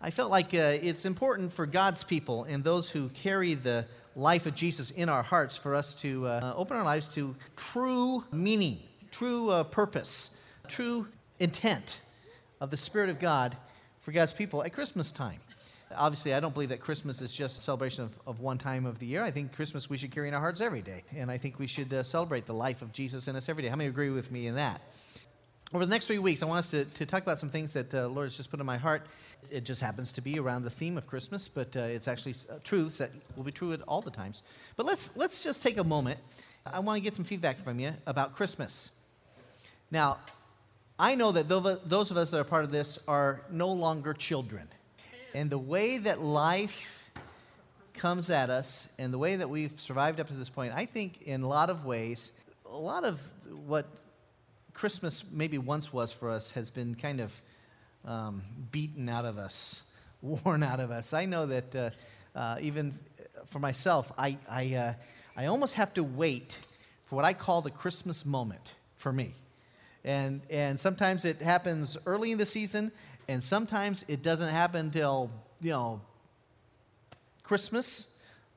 I felt like uh, it's important for God's people and those who carry the life of Jesus in our hearts for us to uh, open our lives to true meaning, true uh, purpose, true intent of the Spirit of God for God's people at Christmas time. Obviously, I don't believe that Christmas is just a celebration of, of one time of the year. I think Christmas we should carry in our hearts every day. And I think we should uh, celebrate the life of Jesus in us every day. How many agree with me in that? Over the next three weeks, I want us to, to talk about some things that uh, Lord has just put in my heart. It just happens to be around the theme of Christmas, but uh, it's actually uh, truths that will be true at all the times. But let's, let's just take a moment. I want to get some feedback from you about Christmas. Now, I know that those of us that are part of this are no longer children. And the way that life comes at us and the way that we've survived up to this point, I think in a lot of ways, a lot of what Christmas maybe once was for us has been kind of um, beaten out of us, worn out of us. I know that uh, uh, even for myself, I, I, uh, I almost have to wait for what I call the Christmas moment for me. And, and sometimes it happens early in the season, and sometimes it doesn't happen until, you know, Christmas.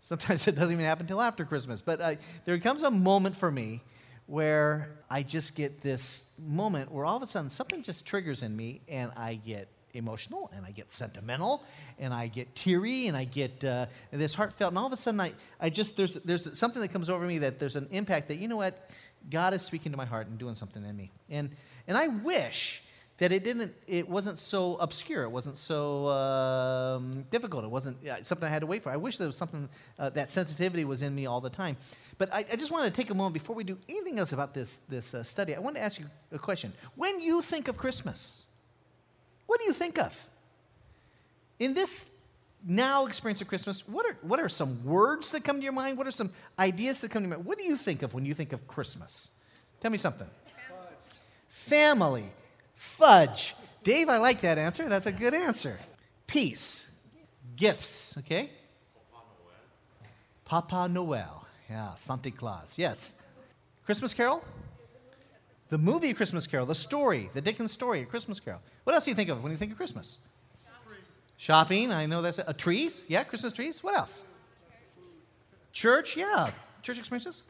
Sometimes it doesn't even happen until after Christmas. But uh, there comes a moment for me where I just get this moment where all of a sudden something just triggers in me and I get emotional and I get sentimental and I get teary and I get uh, this heartfelt. And all of a sudden I, I just there's there's something that comes over me that there's an impact that you know what? God is speaking to my heart and doing something in me. And and I wish that it didn't it wasn't so obscure it wasn't so um, difficult it wasn't something i had to wait for. I wish there was something uh, that sensitivity was in me all the time. But I, I, just wanted to take a moment before we do anything else about this, this uh, study i want to ask you a question. When you think of christmas what do you think of? In this now experience of christmas what are, what are some words that come to your mind? What are some ideas that come to your mind? What do you think of when you think of christmas? Tell me something. Family Fudge. Dave, I like that answer. That's a good answer. Peace. Gifts, okay? Papa Noel. Papa Noel. Yeah, Santa Claus. Yes. Christmas Carol? The movie Christmas Carol, the story, the Dickens story, Christmas Carol. What else do you think of when you think of Christmas? Shopping. Shopping, I know that's a, a trees. Yeah, Christmas trees. What else? Church, yeah. Church experiences?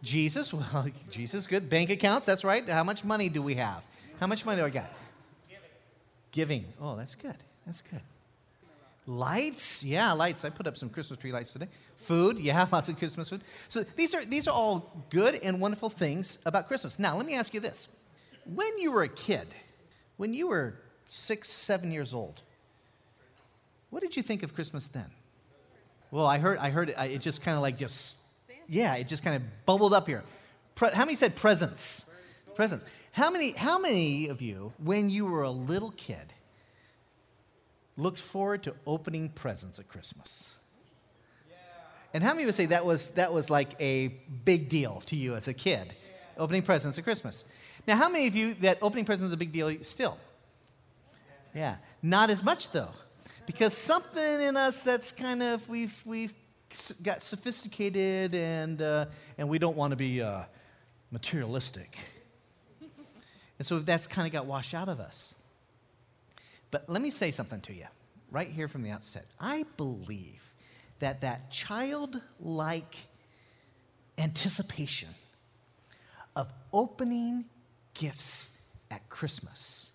Jesus, well, Jesus, good. Bank accounts, that's right. How much money do we have? How much money do I got? Giving. Giving. Oh, that's good. That's good. Lights, yeah, lights. I put up some Christmas tree lights today. Food, yeah, lots of Christmas food. So these are these are all good and wonderful things about Christmas. Now, let me ask you this: When you were a kid, when you were six, seven years old, what did you think of Christmas then? Well, I heard, I heard it. I, it just kind of like just, yeah, it just kind of bubbled up here. Pre- how many said presents? Presents. How many, how many of you, when you were a little kid, looked forward to opening presents at Christmas? And how many would say that was, that was like a big deal to you as a kid, opening presents at Christmas? Now, how many of you that opening presents is a big deal still? Yeah, not as much though, because something in us that's kind of we've we've got sophisticated and uh, and we don't want to be uh, materialistic. And so that's kind of got washed out of us. But let me say something to you right here from the outset. I believe that that childlike anticipation of opening gifts at Christmas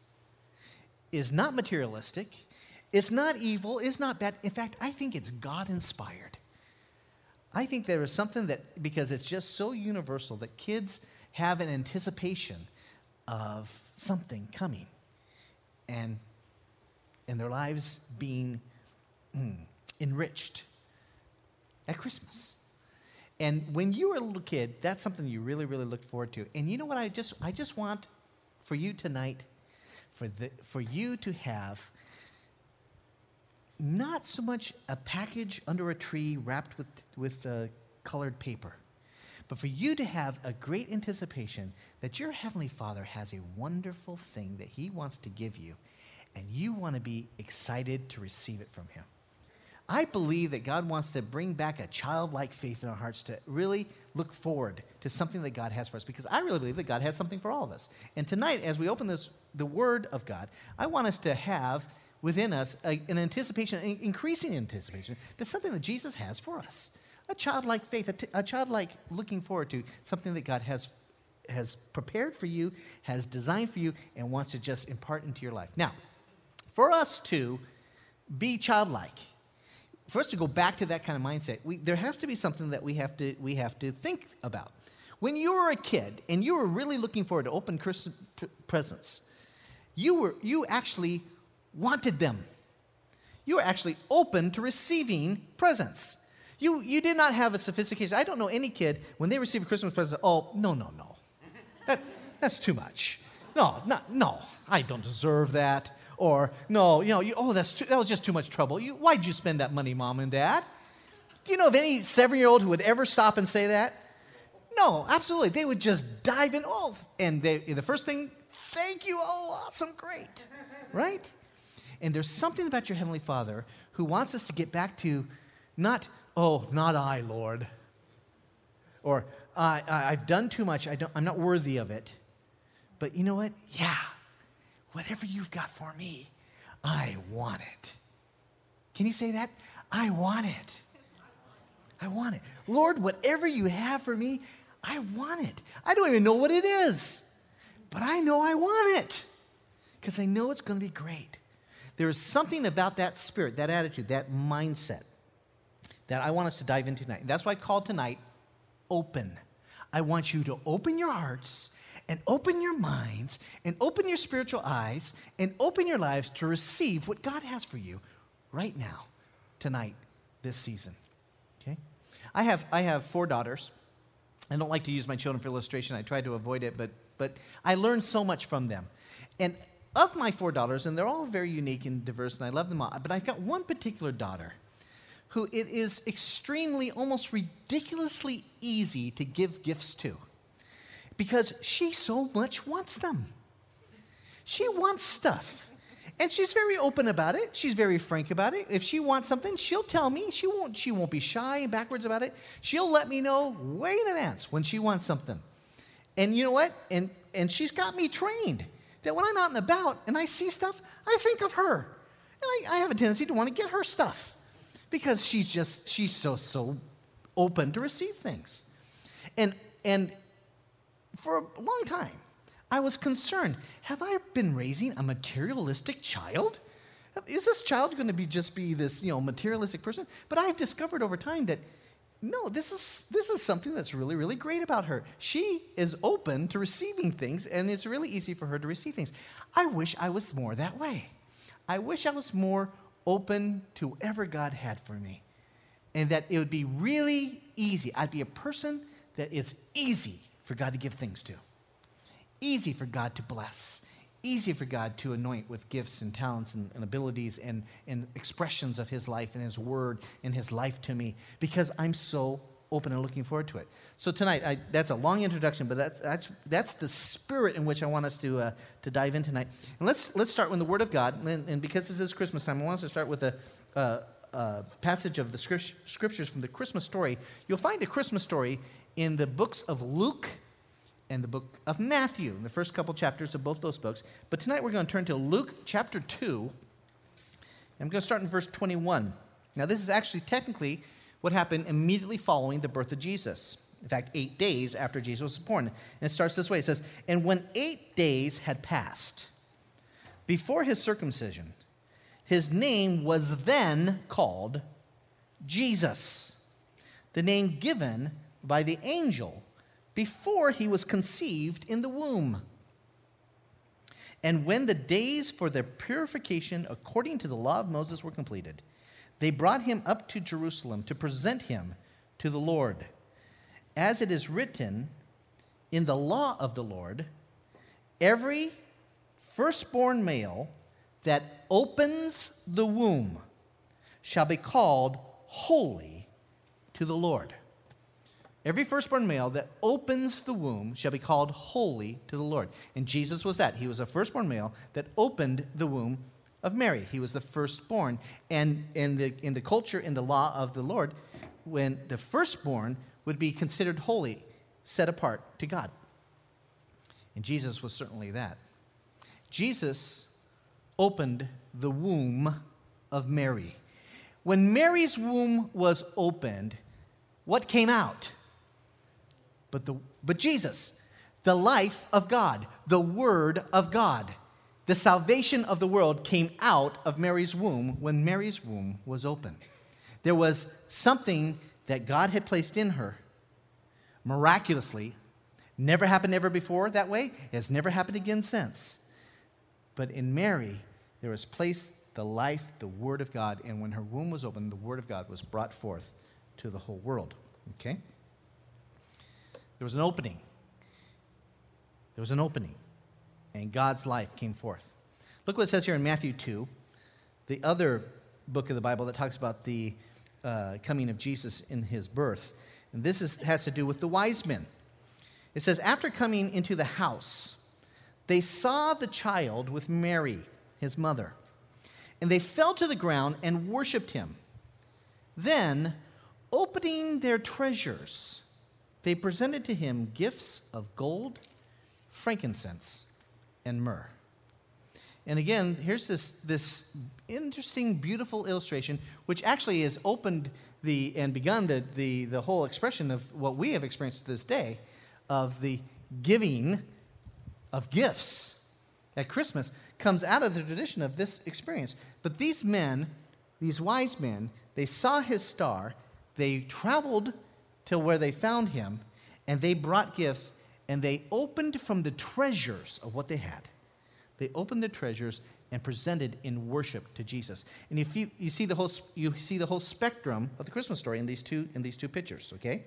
is not materialistic, it's not evil, it's not bad. In fact, I think it's God inspired. I think there is something that, because it's just so universal, that kids have an anticipation of something coming and, and their lives being mm, enriched at Christmas. And when you were a little kid, that's something you really, really looked forward to. And you know what? I just, I just want for you tonight, for, the, for you to have not so much a package under a tree wrapped with, with uh, colored paper, but for you to have a great anticipation that your Heavenly Father has a wonderful thing that He wants to give you, and you want to be excited to receive it from Him. I believe that God wants to bring back a childlike faith in our hearts to really look forward to something that God has for us because I really believe that God has something for all of us. And tonight, as we open this, the Word of God, I want us to have within us a, an anticipation, an increasing anticipation, that's something that Jesus has for us. A childlike faith, a, t- a childlike looking forward to something that God has, has prepared for you, has designed for you, and wants to just impart into your life. Now, for us to be childlike, for us to go back to that kind of mindset, we, there has to be something that we have to, we have to think about. When you were a kid and you were really looking forward to open Christmas presents, you, were, you actually wanted them. You were actually open to receiving presents. You, you did not have a sophistication. I don't know any kid, when they receive a Christmas present, oh, no, no, no. That, that's too much. No, not, no, I don't deserve that. Or, no, you know, you, oh, that's too, that was just too much trouble. You, why'd you spend that money, mom and dad? Do you know of any seven year old who would ever stop and say that? No, absolutely. They would just dive in. Oh, and they, the first thing, thank you. Oh, awesome, great. Right? And there's something about your Heavenly Father who wants us to get back to not, oh, not I, Lord. Or, I, I've done too much. I don't, I'm not worthy of it. But you know what? Yeah, whatever you've got for me, I want it. Can you say that? I want it. I want it. Lord, whatever you have for me, I want it. I don't even know what it is, but I know I want it because I know it's going to be great. There is something about that spirit, that attitude, that mindset that I want us to dive into tonight. That's why I called tonight Open. I want you to open your hearts and open your minds and open your spiritual eyes and open your lives to receive what God has for you right now, tonight, this season. Okay? I have, I have four daughters. I don't like to use my children for illustration. I try to avoid it, but, but I learned so much from them. And of my four daughters, and they're all very unique and diverse, and I love them all, but I've got one particular daughter who it is extremely, almost ridiculously easy to give gifts to because she so much wants them. She wants stuff. And she's very open about it. She's very frank about it. If she wants something, she'll tell me. She won't, she won't be shy and backwards about it. She'll let me know way in advance when she wants something. And you know what? And, and she's got me trained that when I'm out and about and I see stuff, I think of her. And I, I have a tendency to want to get her stuff because she's just, she's so, so open to receive things. And, and for a long time, I was concerned have I been raising a materialistic child? Is this child going to be just be this, you know, materialistic person? But I've discovered over time that no, this is, this is something that's really, really great about her. She is open to receiving things, and it's really easy for her to receive things. I wish I was more that way. I wish I was more open to whatever God had for me, and that it would be really easy. I'd be a person that is easy for God to give things to, easy for God to bless, easy for God to anoint with gifts and talents and, and, abilities and, and expressions of His life and His word and His life to me. Because I'm so open and looking forward to it. So tonight, I, that's a long introduction, but that's, that's, that's the spirit in which I want us to, uh, to dive in tonight. And let's, let's start with the Word of God. And, and because this is Christmas time, I want us to start with a, uh, uh, passage of the scriptures from the Christmas story. You'll find the Christmas story in the books of Luke and the book of Matthew, in the first couple chapters of both those books. But tonight we're going to turn to Luke chapter 2. I'm going to start in verse 21. Now, this is actually technically what happened immediately following the birth of Jesus. In fact, eight days after Jesus was born. And it starts this way it says, And when eight days had passed before his circumcision, his name was then called Jesus, the name given by the angel before he was conceived in the womb. And when the days for their purification according to the law of Moses were completed, they brought him up to Jerusalem to present him to the Lord. As it is written in the law of the Lord, every firstborn male that opens the womb shall be called holy to the Lord. Every firstborn male that opens the womb shall be called holy to the Lord. And Jesus was that. He was a firstborn male that opened the womb of Mary. He was the firstborn. And in the, in the culture, in the law of the Lord, when the firstborn would be considered holy, set apart to God. And Jesus was certainly that. Jesus opened the womb of Mary. When Mary's womb was opened, what came out? But, the, but Jesus, the life of God, the Word of God. The salvation of the world came out of Mary's womb when Mary's womb was open. There was something that God had placed in her miraculously. Never happened ever before that way, it has never happened again since. But in Mary, there was placed the life, the Word of God, and when her womb was open, the Word of God was brought forth to the whole world. Okay? There was an opening. There was an opening, and God's life came forth. Look what it says here in Matthew 2, the other book of the Bible that talks about the uh, coming of Jesus in his birth. And this is, has to do with the wise men. It says, After coming into the house, they saw the child with Mary, his mother, and they fell to the ground and worshiped him. Then, opening their treasures, they presented to him gifts of gold, frankincense, and myrrh. And again, here's this, this interesting, beautiful illustration, which actually has opened the and begun the, the, the whole expression of what we have experienced to this day of the giving of gifts at Christmas comes out of the tradition of this experience. But these men, these wise men, they saw his star, they traveled till where they found him, and they brought gifts, and they opened from the treasures of what they had. They opened the treasures and presented in worship to Jesus. And you, you, see the whole, you see the whole spectrum of the Christmas story in these two, in these two pictures, okay?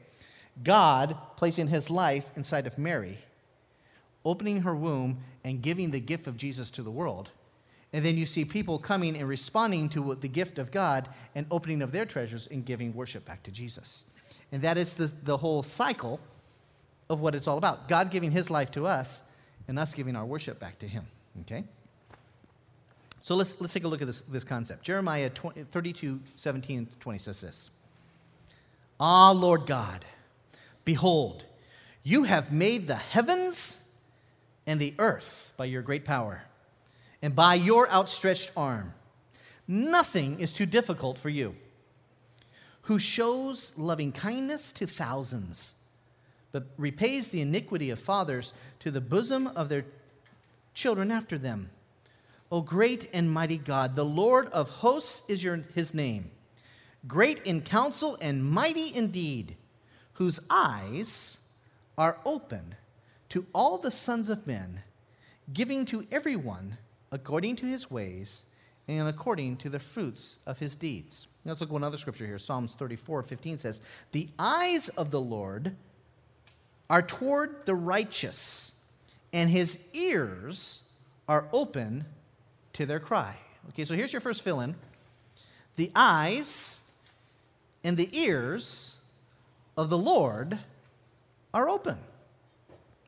God placing his life inside of Mary, opening her womb and giving the gift of Jesus to the world. And then you see people coming and responding to the gift of God and opening of their treasures and giving worship back to Jesus. And that is the, the whole cycle of what it's all about God giving his life to us and us giving our worship back to him. Okay? So let's, let's take a look at this, this concept. Jeremiah 20, 32, 17, and 20 says this Ah, Lord God, behold, you have made the heavens and the earth by your great power and by your outstretched arm. Nothing is too difficult for you, who shows loving kindness to thousands, but repays the iniquity of fathers to the bosom of their children after them. O great and mighty God, the Lord of hosts is your, his name, great in counsel and mighty indeed, whose eyes are open to all the sons of men, giving to everyone according to his ways and according to the fruits of his deeds. Let's look at one other scripture here. Psalms 34 15 says, The eyes of the Lord are toward the righteous, and his ears are open to their cry. Okay, so here's your first fill in. The eyes and the ears of the Lord are open.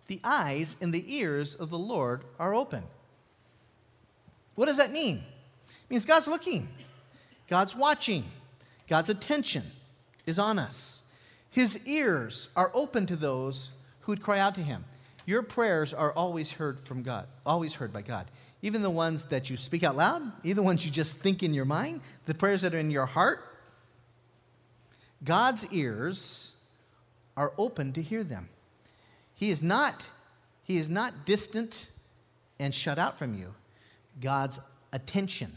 The eyes and the ears of the Lord are open. What does that mean? It means God's looking, God's watching, God's attention is on us. His ears are open to those who would cry out to him. Your prayers are always heard from God, always heard by God. Even the ones that you speak out loud, even the ones you just think in your mind, the prayers that are in your heart, God's ears are open to hear them. He is not, he is not distant and shut out from you. God's attention,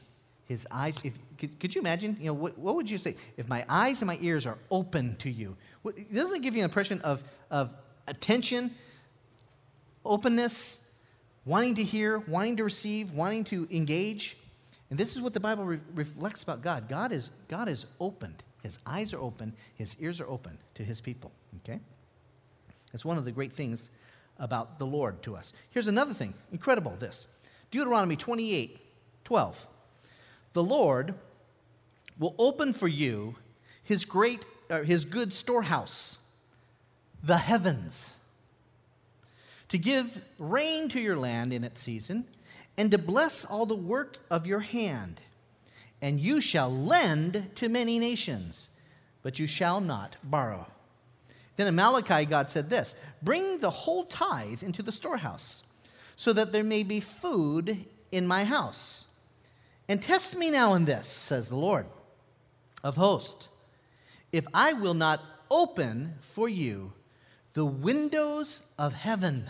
his eyes. If, could, could you imagine? You know, what, what, would you say? If my eyes and my ears are open to you, what, doesn't it give you an impression of, of attention, openness, wanting to hear, wanting to receive, wanting to engage? And this is what the Bible re- reflects about God. God is, God is opened. His eyes are open, his ears are open to his people. Okay? It's one of the great things about the Lord to us. Here's another thing incredible this Deuteronomy 28 12. The Lord will open for you his great, uh, his good storehouse, the heavens, to give rain to your land in its season, and to bless all the work of your hand. And you shall lend to many nations, but you shall not borrow. Then in Malachi, God said this Bring the whole tithe into the storehouse, so that there may be food in my house. And test me now in this, says the Lord of hosts, if I will not open for you the windows of heaven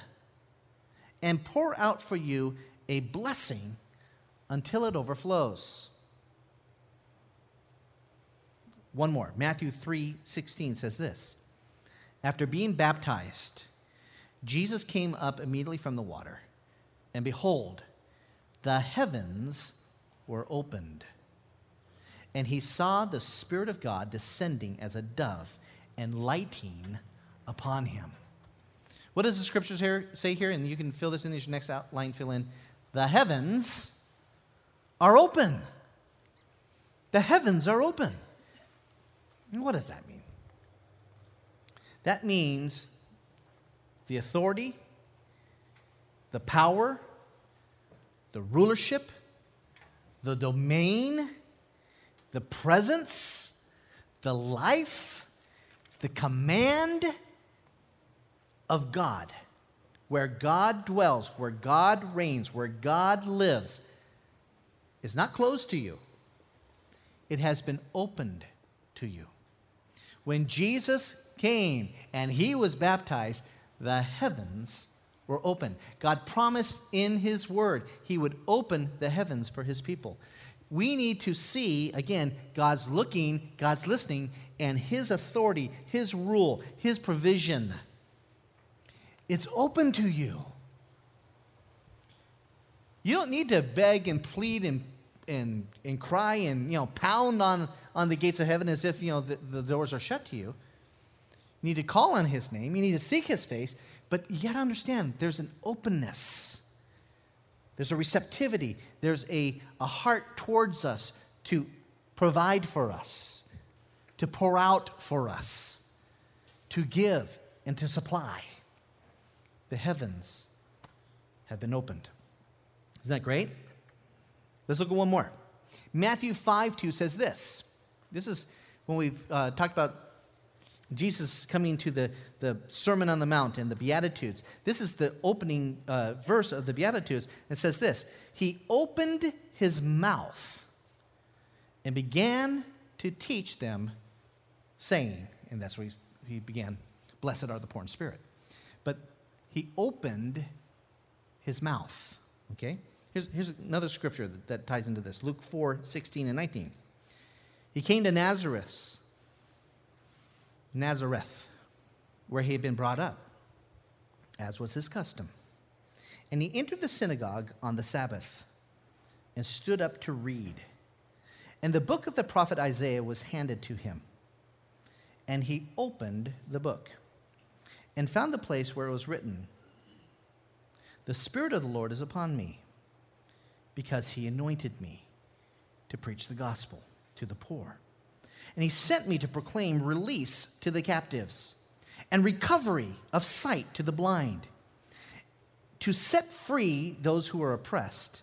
and pour out for you a blessing until it overflows. One more. Matthew 3:16 says this. After being baptized, Jesus came up immediately from the water, and behold, the heavens were opened. And he saw the Spirit of God descending as a dove and lighting upon him. What does the scriptures here say here? And you can fill this in as your next outline, fill in. The heavens are open. The heavens are open. And what does that mean? That means the authority, the power, the rulership, the domain, the presence, the life, the command of God, where God dwells, where God reigns, where God lives, is not closed to you. It has been opened to you. When Jesus came and he was baptized, the heavens were open. God promised in his word he would open the heavens for his people. We need to see, again, God's looking, God's listening, and his authority, his rule, his provision. It's open to you. You don't need to beg and plead and, and, and cry and you know, pound on, on the gates of heaven as if you know, the, the doors are shut to you. You need to call on his name. You need to seek his face. But to understand there's an openness, there's a receptivity, there's a, a heart towards us to provide for us, to pour out for us, to give and to supply the heavens have been opened. Isn't that great? Let's look at one more. Matthew 5 2 says this. This is when we've uh, talked about Jesus coming to the, the Sermon on the Mount and the Beatitudes. This is the opening uh, verse of the Beatitudes. It says this He opened his mouth and began to teach them, saying, and that's where he, he began, Blessed are the poor in spirit. But he opened his mouth. Okay? Here's, here's another scripture that, that ties into this Luke 4 16 and 19. He came to Nazareth, Nazareth, where he had been brought up, as was his custom. And he entered the synagogue on the Sabbath and stood up to read. And the book of the prophet Isaiah was handed to him. And he opened the book and found the place where it was written The Spirit of the Lord is upon me, because he anointed me to preach the gospel to the poor. And he sent me to proclaim release to the captives and recovery of sight to the blind, to set free those who are oppressed,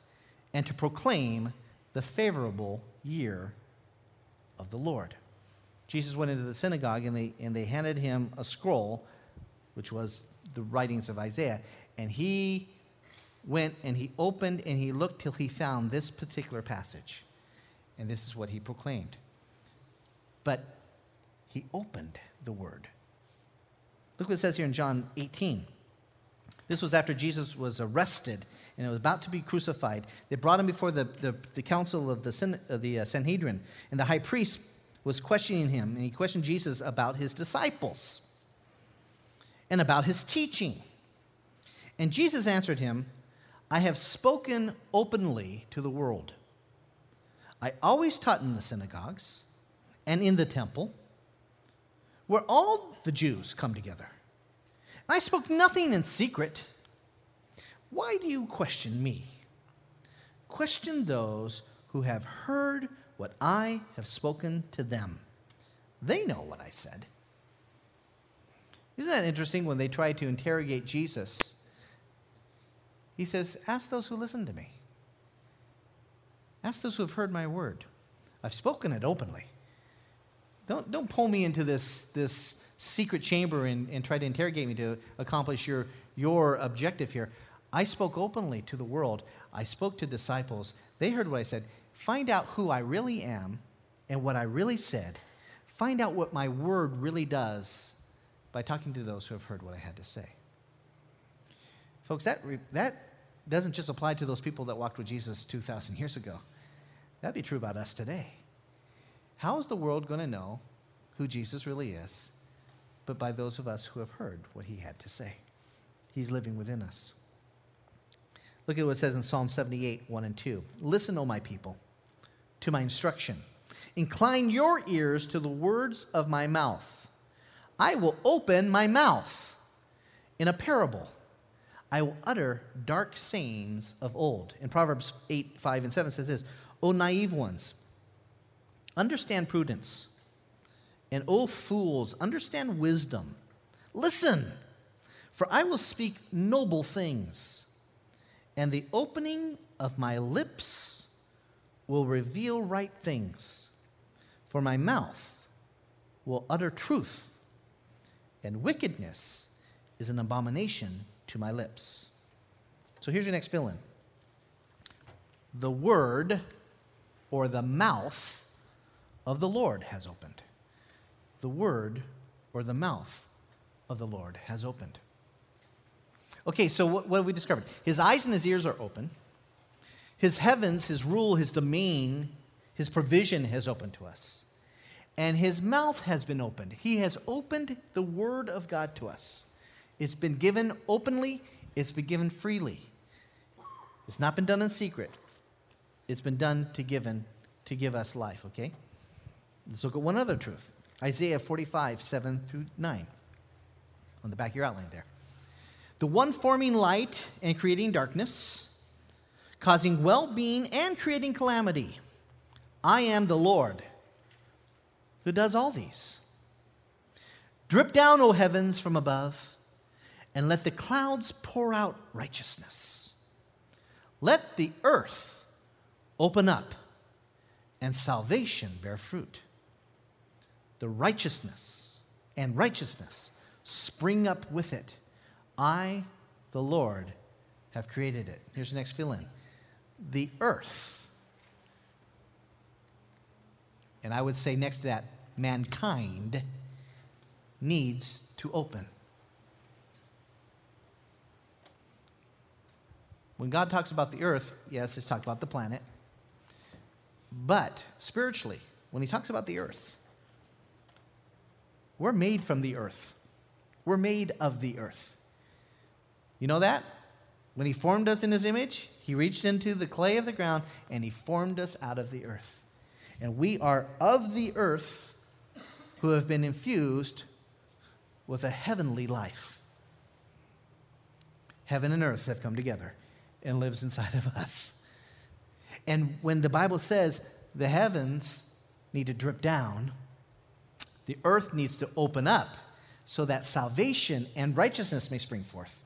and to proclaim the favorable year of the Lord. Jesus went into the synagogue and they, and they handed him a scroll which was the writings of Isaiah. And he went and he opened and he looked till he found this particular passage. And this is what he proclaimed. But he opened the word. Look what it says here in John 18. This was after Jesus was arrested and was about to be crucified. They brought him before the, the, the council of the, of the uh, Sanhedrin, and the high priest was questioning him, and he questioned Jesus about his disciples and about his teaching. And Jesus answered him, I have spoken openly to the world. I always taught in the synagogues and in the temple, where all the Jews come together. And I spoke nothing in secret. Why do you question me? Question those who have heard what I have spoken to them. They know what I said. Isn't that interesting when they try to interrogate Jesus? He says, Ask those who listen to me. Ask those who have heard my word. I've spoken it openly. Don't, don't pull me into this, this secret chamber and, and try to interrogate me to accomplish your, your objective here. I spoke openly to the world. I spoke to disciples. They heard what I said. find out who I really am and what I really said, find out what my word really does by talking to those who have heard what I had to say. Folks, that, that doesn't just apply to those people that walked with Jesus 2,000 years ago. That'd be true about us today. How is the world going to know who Jesus really is but by those of us who have heard what he had to say? He's living within us. Look at what it says in Psalm 78, 1 and 2. Listen, O my people, to my instruction. Incline your ears to the words of my mouth. I will open my mouth in a parable. I will utter dark sayings of old. In Proverbs 8, 5, and 7 says this O naive ones, understand prudence. And O fools, understand wisdom. Listen, for I will speak noble things and the opening of my lips will reveal right things, for my mouth will utter truth, and wickedness is an abomination to my lips. So here's your next fill in the word or the mouth of the Lord has opened. The word or the mouth of the Lord has opened. Okay, so what, what have we discovered? His eyes and his ears are open. His heavens, his rule, his domain, his provision has opened to us. And his mouth has been opened. He has opened the word of God to us. It's been given openly, it's been given freely. It's not been done in secret. It's been done to given to give us life, okay? Let's look at one other truth. Isaiah 45, 7 through 9. On the back of your outline there the one forming light and creating darkness, causing well being and creating calamity. I am the Lord who does all these. Drip down, O heavens, from above, and let the clouds pour out righteousness. Let the earth open up and salvation bear fruit. The righteousness and righteousness spring up with it I, the Lord, have created it. Here's the next fill in the earth. And I would say next to that, mankind needs to open. When God talks about the earth, yes, he's talking about the planet. But spiritually, when he talks about the earth, we're made from the earth. We're made of the earth. You know that? When he formed us in his image, he reached into the clay of the ground and he formed us out of the earth. And we are of the earth who have been infused with a heavenly life. Heaven and earth have come together and lives inside of us. And when the Bible says the heavens need to drip down, the earth needs to open up so that salvation and righteousness may spring forth.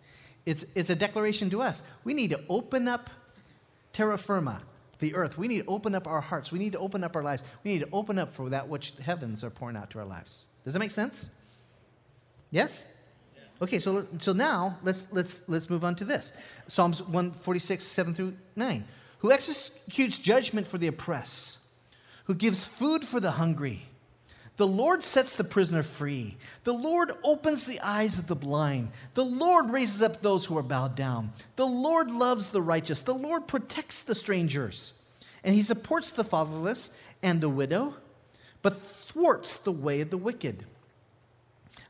It's, it's a declaration to us. We need to open up terra firma, the earth. We need to open up our hearts. We need to open up our lives. We need to open up for that which the heavens are pouring out to our lives. Does that make sense? Yes? Okay, so, so now let's, let's, let's move on to this Psalms 146, 7 through 9. Who executes judgment for the oppressed, who gives food for the hungry the Lord sets the prisoner free. The Lord opens the eyes of the blind. The Lord raises up those who are bowed down. The Lord loves the righteous. The Lord protects the strangers. And he supports the fatherless and the widow, but thwarts the way of the wicked.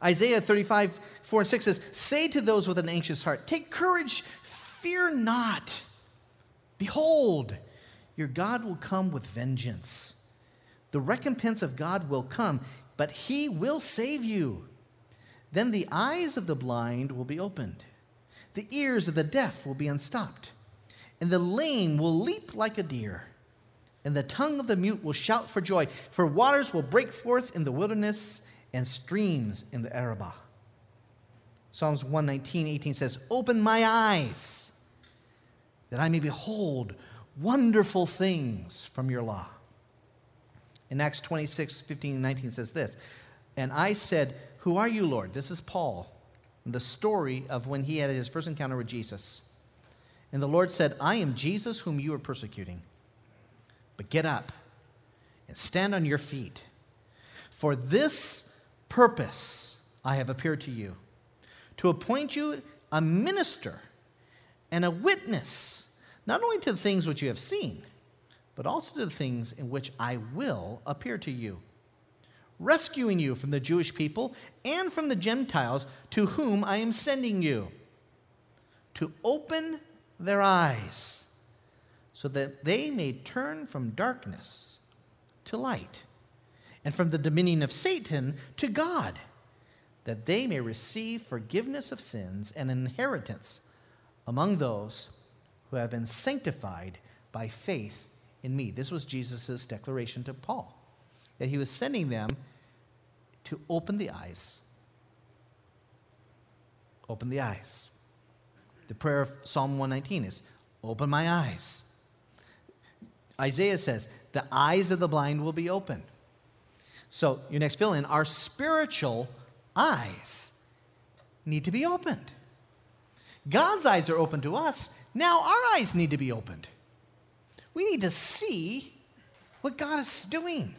Isaiah 35, 4 and 6 says, Say to those with an anxious heart, Take courage, fear not. Behold, your God will come with vengeance. The recompense of God will come, but he will save you. Then the eyes of the blind will be opened, the ears of the deaf will be unstopped, and the lame will leap like a deer, and the tongue of the mute will shout for joy, for waters will break forth in the wilderness and streams in the Arabah. Psalms 119, 18 says, Open my eyes that I may behold wonderful things from your law. In Acts 26, 15, and 19 says this And I said, Who are you, Lord? This is Paul, the story of when he had his first encounter with Jesus. And the Lord said, I am Jesus whom you are persecuting. But get up and stand on your feet. For this purpose I have appeared to you, to appoint you a minister and a witness, not only to the things which you have seen, but also to the things in which I will appear to you, rescuing you from the Jewish people and from the Gentiles to whom I am sending you, to open their eyes so that they may turn from darkness to light, and from the dominion of Satan to God, that they may receive forgiveness of sins and inheritance among those who have been sanctified by faith in me. This was Jesus' declaration to Paul, that he was sending them to open the eyes. Open the eyes. The prayer of Psalm 119 is open my eyes. Isaiah says, the eyes of the blind will be open. So, your next fill in, our spiritual eyes need to be opened. God's eyes are open to us. Now our eyes need to be opened. We need to see what God is doing.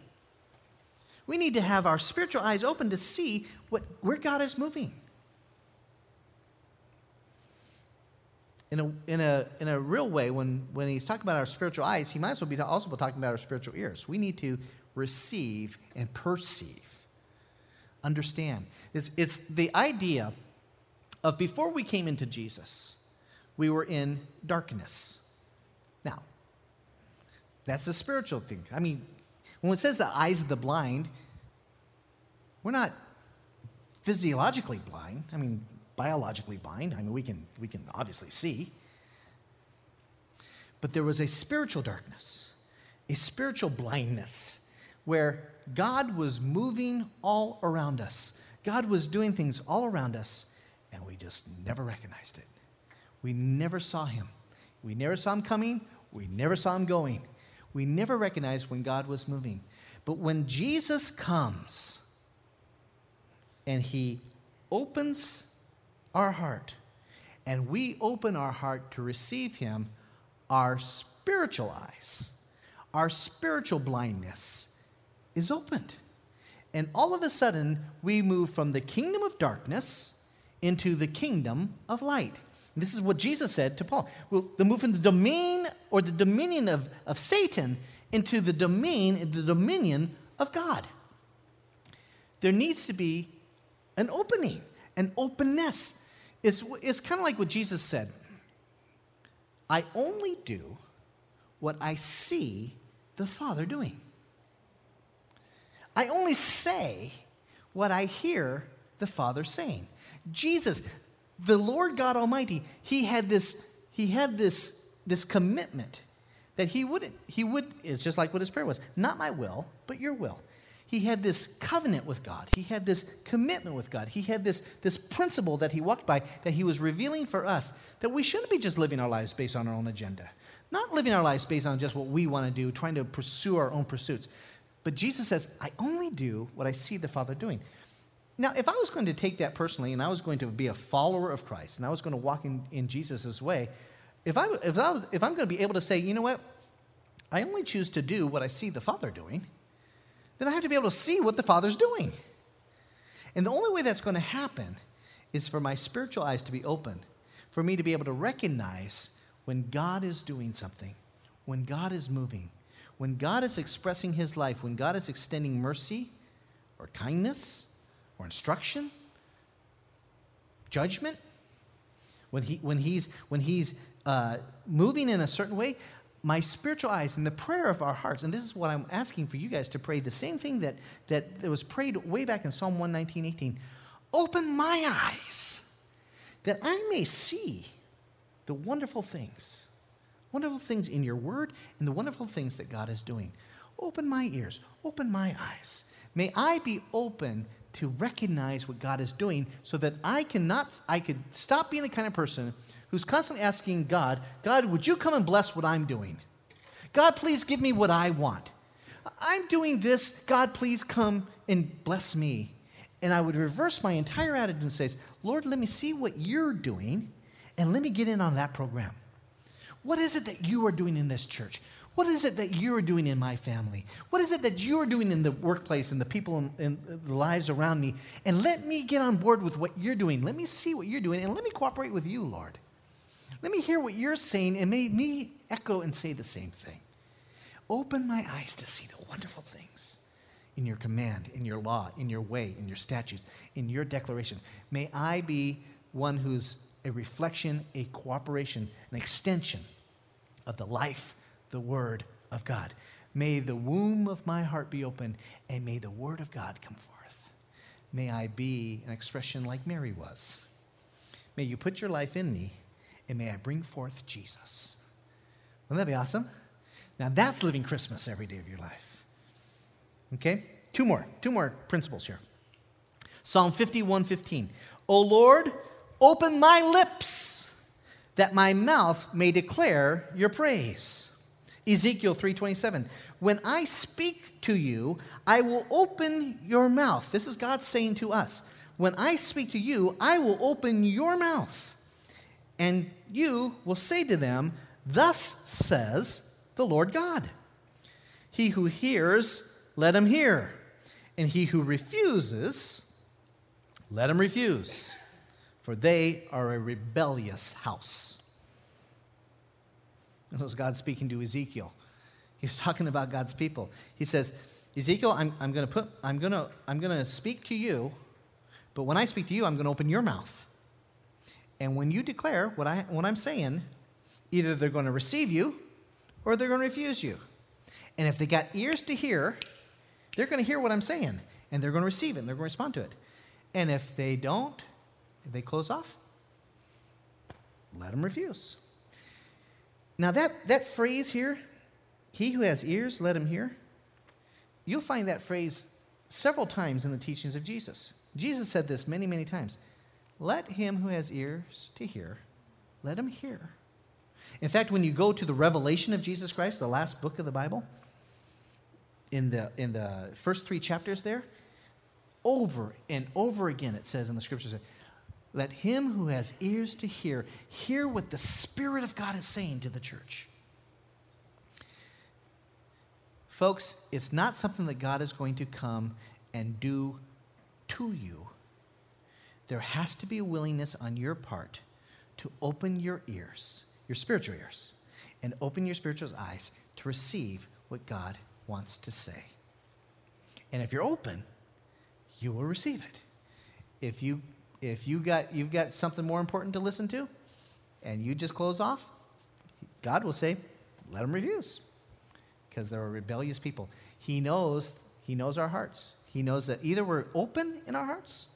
We need to have our spiritual eyes open to see what, where God is moving. In a, in, a, in a real way, when, when he's talking about our spiritual eyes, he might as well be also be talking about our spiritual ears. We need to receive and perceive, understand. It's, it's the idea of before we came into Jesus, we were in darkness. Now, that's a spiritual thing. I mean, when it says the eyes of the blind, we're not physiologically blind. I mean, biologically blind. I mean, we can, we can obviously see. But there was a spiritual darkness, a spiritual blindness, where God was moving all around us. God was doing things all around us, and we just never recognized it. We never saw him. We never saw him coming. We never saw him going. We never recognized when God was moving. But when Jesus comes and he opens our heart and we open our heart to receive him, our spiritual eyes, our spiritual blindness is opened. And all of a sudden, we move from the kingdom of darkness into the kingdom of light. This is what Jesus said to Paul. We'll move from the domain or the dominion of, of Satan into the domain, the dominion of God. There needs to be an opening, an openness. It's, it's kind of like what Jesus said I only do what I see the Father doing. I only say what I hear the Father saying. Jesus, the Lord God Almighty, he had this, he had this, this commitment that he wouldn't, he would, it's just like what his prayer was, not my will, but your will. He had this covenant with God. He had this commitment with God. He had this, this principle that he walked by that he was revealing for us that we shouldn't be just living our lives based on our own agenda, not living our lives based on just what we want to do, trying to pursue our own pursuits. But Jesus says, I only do what I see the Father doing. Now, if I was going to take that personally and I was going to be a follower of Christ and I was going to walk in, in Jesus' way, if, I, if, I was, if I'm going to be able to say, you know what, I only choose to do what I see the Father doing, then I have to be able to see what the Father's doing. And the only way that's going to happen is for my spiritual eyes to be open, for me to be able to recognize when God is doing something, when God is moving, when God is expressing his life, when God is extending mercy or kindness or instruction, judgment, when, he, when he's, when he's uh, moving in a certain way, my spiritual eyes and the prayer of our hearts, and this is what I'm asking for you guys to pray the same thing that, that, that was prayed way back in Psalm 119, 18. Open my eyes that I may see the wonderful things, wonderful things in your word and the wonderful things that God is doing. Open my ears, open my eyes. May I be open to recognize what God is doing so that I cannot I could stop being the kind of person who's constantly asking God, God, would you come and bless what I'm doing? God, please give me what I want. I'm doing this. God, please come and bless me. And I would reverse my entire attitude and say, Lord, let me see what you're doing and let me get in on that program. What is it that you are doing in this church? What is it that you're doing in my family? What is it that you're doing in the workplace and the people in, the lives around me? And let me get on board with what you're doing. Let me see what you're doing and let me cooperate with you, Lord. Let me hear what you're saying and may me echo and say the same thing. Open my eyes to see the wonderful things in your command, in your law, in your way, in your statutes, in your declaration. May I be one who's a reflection, a cooperation, an extension of the life, the Word of God. May the womb of my heart be open, and may the Word of God come forth. May I be an expression like Mary was. May you put your life in me, and may I bring forth Jesus. Wouldn't that be awesome? Now that's living Christmas every day of your life. Okay? Two more, two more principles here. Psalm 51 15. O Lord, open my lips that my mouth may declare your praise. Ezekiel 3:27 When I speak to you I will open your mouth this is God saying to us when I speak to you I will open your mouth and you will say to them thus says the Lord God He who hears let him hear and he who refuses let him refuse for they are a rebellious house. This was God speaking to Ezekiel. He was talking about God's people. He says, Ezekiel, I'm, I'm going to put, I'm to, I'm to speak to you, but when I speak to you, I'm going to open your mouth. And when you declare what, I, what I'm saying, either they're going to receive you or they're going to refuse you. And if they got ears to hear, they're going to hear what I'm saying and they're going to receive it and they're going to respond to it. And if they don't, if they close off, let them refuse. Now, that, that phrase here, he who has ears, let him hear, you'll find that phrase several times in the teachings of Jesus. Jesus said this many, many times. Let him who has ears to hear, let him hear. In fact, when you go to the revelation of Jesus Christ, the last book of the Bible, in the, in the first three chapters there, over and over again it says in the scriptures, let him who has ears to hear hear what the Spirit of God is saying to the church. Folks, it's not something that God is going to come and do to you. There has to be a willingness on your part to open your ears, your spiritual ears, and open your spiritual eyes to receive what God wants to say. And if you're open, you will receive it. If you if you got, you've got something more important to listen to and you just close off, God will say, let them refuse because they're a rebellious people. He knows, he knows our hearts. He knows that either we're open in our hearts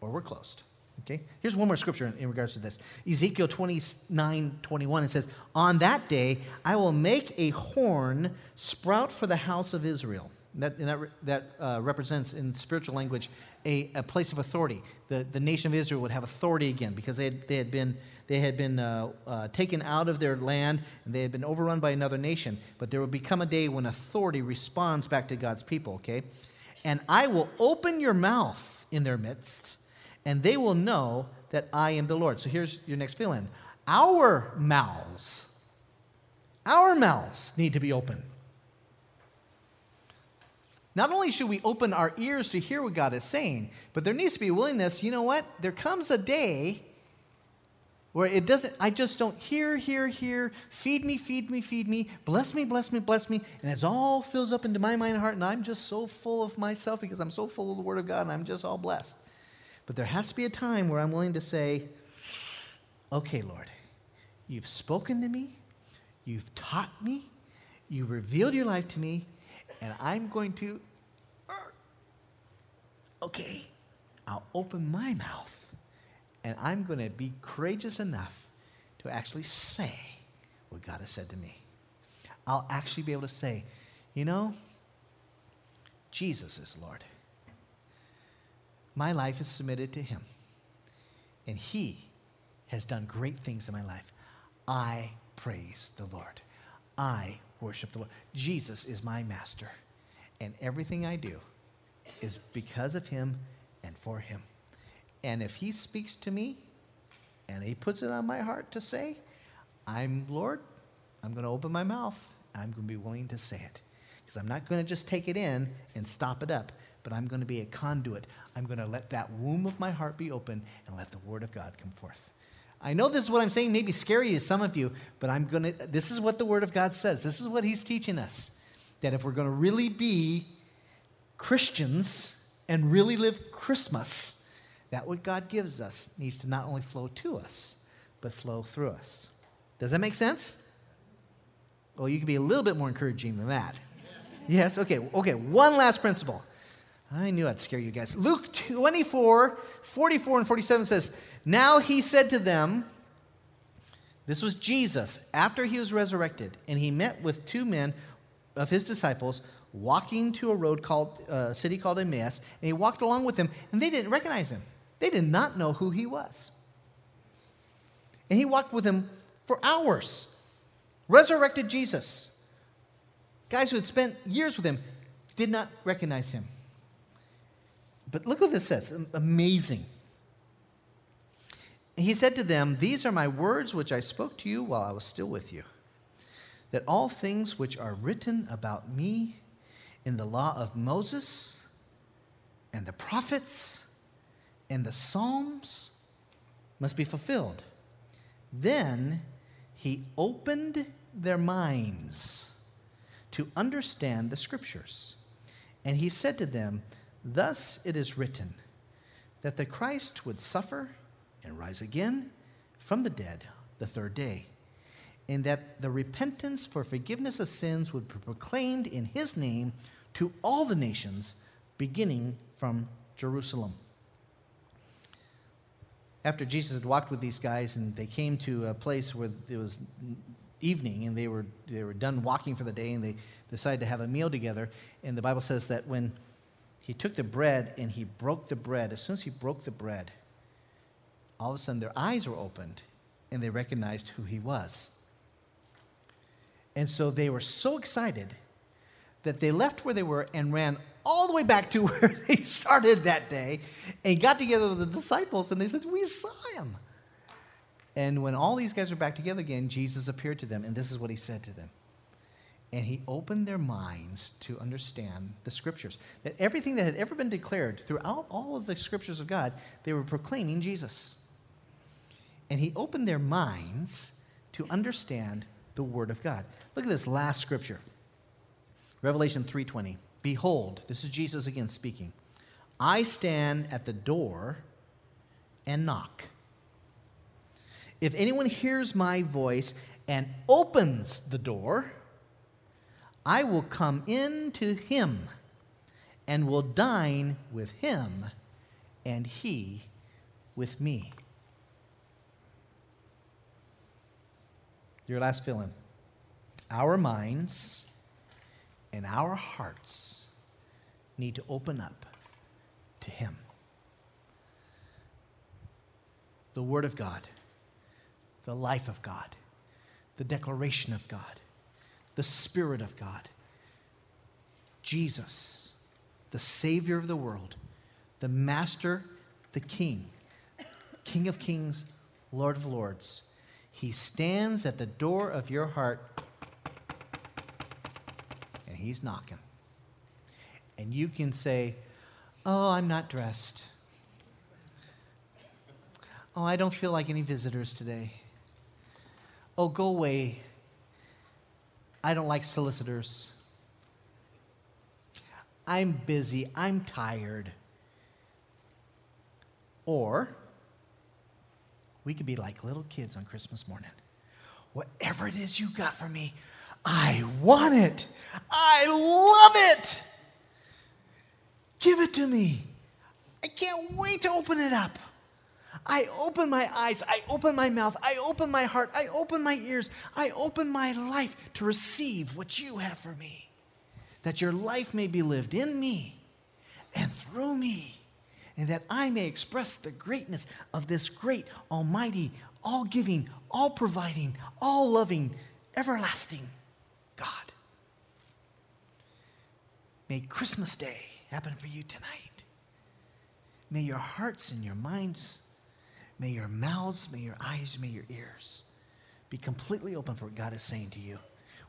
or we're closed. Okay? Here's one more scripture in, in, regards to this. Ezekiel 29, 21, it says, On that day I will make a horn sprout for the house of Israel. That, that, that uh, represents, in spiritual language, a, a, place of authority. The, the nation of Israel would have authority again because they had, they had been, they had been uh, uh, taken out of their land and they had been overrun by another nation. But there will become a day when authority responds back to God's people, okay? And I will open your mouth in their midst, and they will know that I am the Lord. So here's your next fill in. Our mouths, our mouths need to be open. Not only should we open our ears to hear what God is saying, but there needs to be a willingness. You know what? There comes a day where it doesn't, I just don't hear, hear, hear, feed me, feed me, feed me, bless me, bless me, bless me, and it all fills up into my mind and heart, and I'm just so full of myself because I'm so full of the Word of God, and I'm just all blessed. But there has to be a time where I'm willing to say, okay, Lord, you've spoken to me, you've taught me, you've revealed your life to me, and I'm going to, okay, I'll open my mouth and I'm going to be courageous enough to actually say what God has said to me. I'll actually be able to say, you know, Jesus is Lord. My life is submitted to Him, and He has done great things in my life. I praise the Lord. I worship the Lord. Jesus is my master. And everything I do is because of him and for him. And if he speaks to me and he puts it on my heart to say, I'm Lord, I'm going to open my mouth I'm going to be willing to say it. Because I'm not going to just take it in and stop it up, but I'm going to be a conduit. I'm going to let that womb of my heart be open and let the Word of God come forth. I know this is what I'm saying may be scary to some of you, but I'm going to, this is what the Word of God says. This is what He's teaching us. That if we're going to really be Christians and really live Christmas, that what God gives us needs to not only flow to us, but flow through us. Does that make sense? Well, you can be a little bit more encouraging than that. Yes, okay, okay. One last principle. I knew I'd scare you guys. Luke 24, 44 and 47 says, Now he said to them, this was Jesus after he was resurrected, and he met with two men of his disciples walking to a road called a uh, city called Emmaus, and he walked along with them, and they didn't recognize him. They did not know who he was. And he walked with them for hours. Resurrected Jesus. Guys who had spent years with him did not recognize him. But look what this says amazing. He said to them, These are my words which I spoke to you while I was still with you, that all things which are written about me in the law of Moses and the prophets and the Psalms must be fulfilled. Then he opened their minds to understand the scriptures. And he said to them, Thus it is written that the Christ would suffer and rise again from the dead the third day, and that the repentance for forgiveness of sins would be proclaimed in his name to all the nations, beginning from Jerusalem. After Jesus had walked with these guys and they came to a place where it was evening and they were, they were done walking for the day and they decided to have a meal together, and the Bible says that when he took the bread and he broke the bread. As soon as he broke the bread, all of a sudden their eyes were opened and they recognized who he was. And so they were so excited that they left where they were and ran all the way back to where they started that day and got together with the disciples and they said, We saw him. And when all these guys were back together again, Jesus appeared to them, and this is what he said to them and he opened their minds to understand the scriptures. That everything that had ever been declared throughout all of the scriptures of God, they were proclaiming Jesus. And he opened their minds to understand the word of God. Look at this last scripture. Revelation 3:20. Behold, this is Jesus again speaking. I stand at the door and knock. If anyone hears my voice and opens the door, I will come in to him and will dine with him and he with me. Your last fill in. Our minds and our hearts need to open up to him. The Word of God, the life of God, the declaration of God the Spirit of God. Jesus, the Savior of the world, the Master, the King, King of kings, Lord of lords. He stands at the door of your heart and he's knocking. And you can say, Oh, I'm not dressed. Oh, I don't feel like any visitors today. Oh, go away. I don't like solicitors. I'm busy. I'm tired. Or we could be like little kids on Christmas morning. Whatever it is you got for me, I want it. I love it. Give it to me. I can't wait to open it up. I open my eyes, I open my mouth, I open my heart, I open my ears, I open my life to receive what you have for me. That your life may be lived in me and through me, and that I may express the greatness of this great, almighty, all giving, all providing, all loving, everlasting God. May Christmas Day happen for you tonight. May your hearts and your minds May your mouths, may your eyes, may your ears be completely open for what God is saying to you.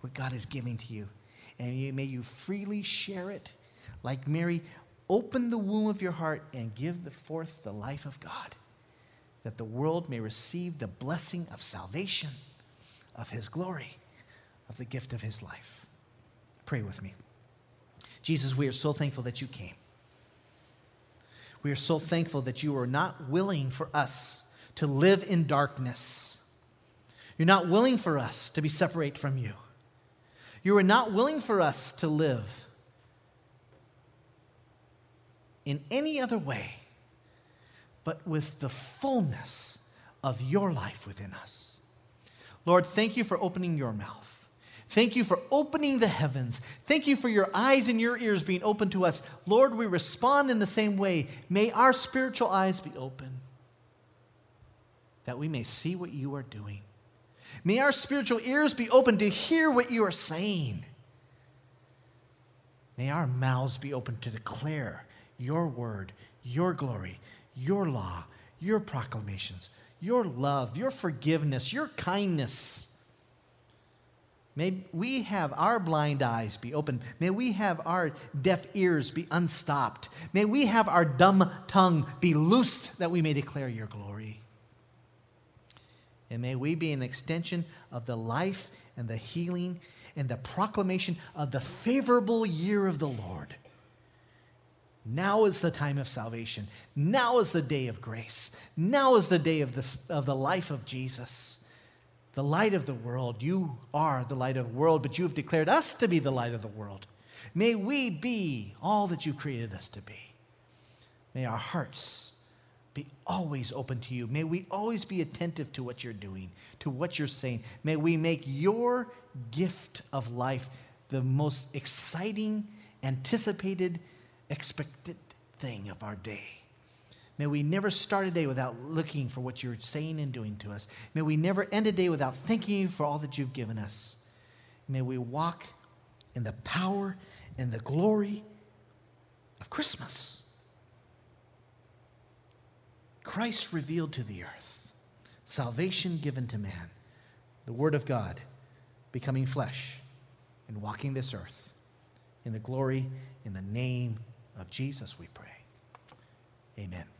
what God is giving to you. And may you freely share it. Like Mary, open the womb of your heart and give forth the life of God, that the world may receive the blessing of salvation, of his glory, of the gift of his life. Pray with me. Jesus, we are so thankful that you came. We are so thankful that you are not willing for us to live in darkness. You're not willing for us to be separate from you. You are not willing for us to live in any other way but with the fullness of your life within us. Lord, thank you for opening your mouth. Thank you for opening the heavens. Thank you for your eyes and your ears being open to us. Lord, we respond in the same way. May our spiritual eyes be open that we may see what you are doing. May our spiritual ears be open to hear what you are saying. May our mouths be open to declare your word, your glory, your law, your proclamations, your love, your forgiveness, your kindness. May we have our blind eyes be open. May we have our deaf ears be unstopped. May we have our dumb tongue be loosed that we may declare your glory. And may we be an extension of the life and the healing and the proclamation of the favorable year of the Lord. Now is the time of salvation. Now is the day of grace. Now is the day of the, of the life of Jesus, the light of the world. You are the light of the world, but you have declared us to be the light of the world. May we be all that you created us to be. May our hearts be always open to you. May we always be attentive to what you're doing, to what you're saying. May we make your gift of life the most exciting, anticipated, expected thing of our day. May we never start a day without looking for what you're saying and doing to us. May we never end a day without thanking you for all that you've given us. May we walk in the power and the glory of Christmas. Christ revealed to the earth, salvation given to man, the Word of God becoming flesh and walking this earth. In the glory, in the name of Jesus, we pray. Amen.